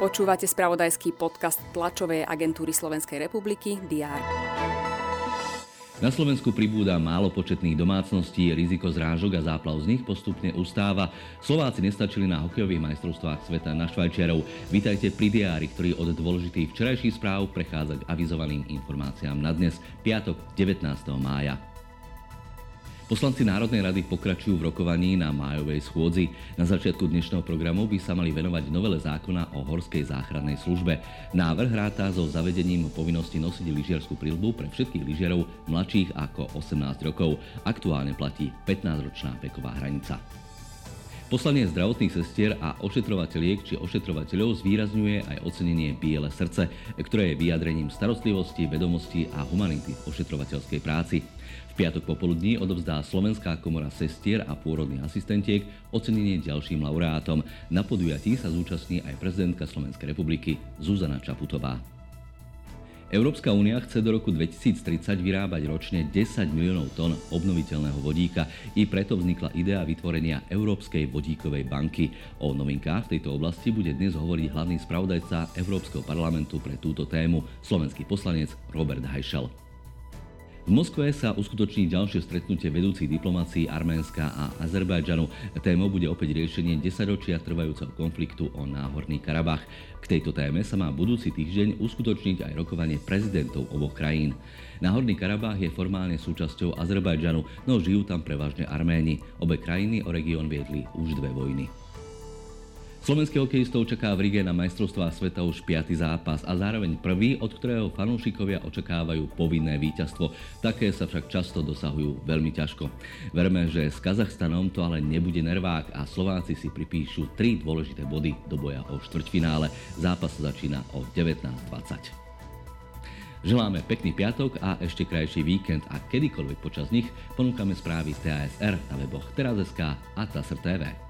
Počúvate spravodajský podcast tlačovej agentúry Slovenskej republiky DR. Na Slovensku pribúda málo početných domácností, riziko zrážok a záplav z nich postupne ustáva. Slováci nestačili na hokejových majstrovstvách sveta na Švajčiarov. Vítajte pri diári, ktorý od dôležitých včerajších správ prechádza k avizovaným informáciám na dnes, piatok 19. mája. Poslanci Národnej rady pokračujú v rokovaní na májovej schôdzi. Na začiatku dnešného programu by sa mali venovať novele zákona o horskej záchrannej službe. Návrh ráta so zavedením povinnosti nosiť lyžiarskú prílbu pre všetkých lyžiarov mladších ako 18 rokov. Aktuálne platí 15-ročná veková hranica. Poslanie zdravotných sestier a ošetrovateľiek či ošetrovateľov zvýrazňuje aj ocenenie Biele srdce, ktoré je vyjadrením starostlivosti, vedomosti a humanity v ošetrovateľskej práci piatok popoludní odovzdá Slovenská komora sestier a pôrodných asistentiek ocenenie ďalším laureátom. Na podujatí sa zúčastní aj prezidentka Slovenskej republiky Zuzana Čaputová. Európska únia chce do roku 2030 vyrábať ročne 10 miliónov tón obnoviteľného vodíka. I preto vznikla idea vytvorenia Európskej vodíkovej banky. O novinkách v tejto oblasti bude dnes hovoriť hlavný spravodajca Európskeho parlamentu pre túto tému, slovenský poslanec Robert Hajšel. V Moskve sa uskutoční ďalšie stretnutie vedúcich diplomácií Arménska a Azerbajdžanu. Témou bude opäť riešenie 10 ročia trvajúceho konfliktu o Náhorný Karabach. K tejto téme sa má budúci týždeň uskutočniť aj rokovanie prezidentov oboch krajín. Náhorný Karabach je formálne súčasťou Azerbajdžanu, no žijú tam prevažne Arméni. Obe krajiny o región viedli už dve vojny. Slovenský hokejistov čaká v Rige na majstrovstvá sveta už 5. zápas a zároveň prvý, od ktorého fanúšikovia očakávajú povinné víťazstvo. Také sa však často dosahujú veľmi ťažko. Verme, že s Kazachstanom to ale nebude nervák a Slováci si pripíšu tri dôležité body do boja o štvrťfinále. Zápas sa začína o 19.20. Želáme pekný piatok a ešte krajší víkend a kedykoľvek počas nich ponúkame správy TASR na weboch teraz.sk a TASR TV. Thank you.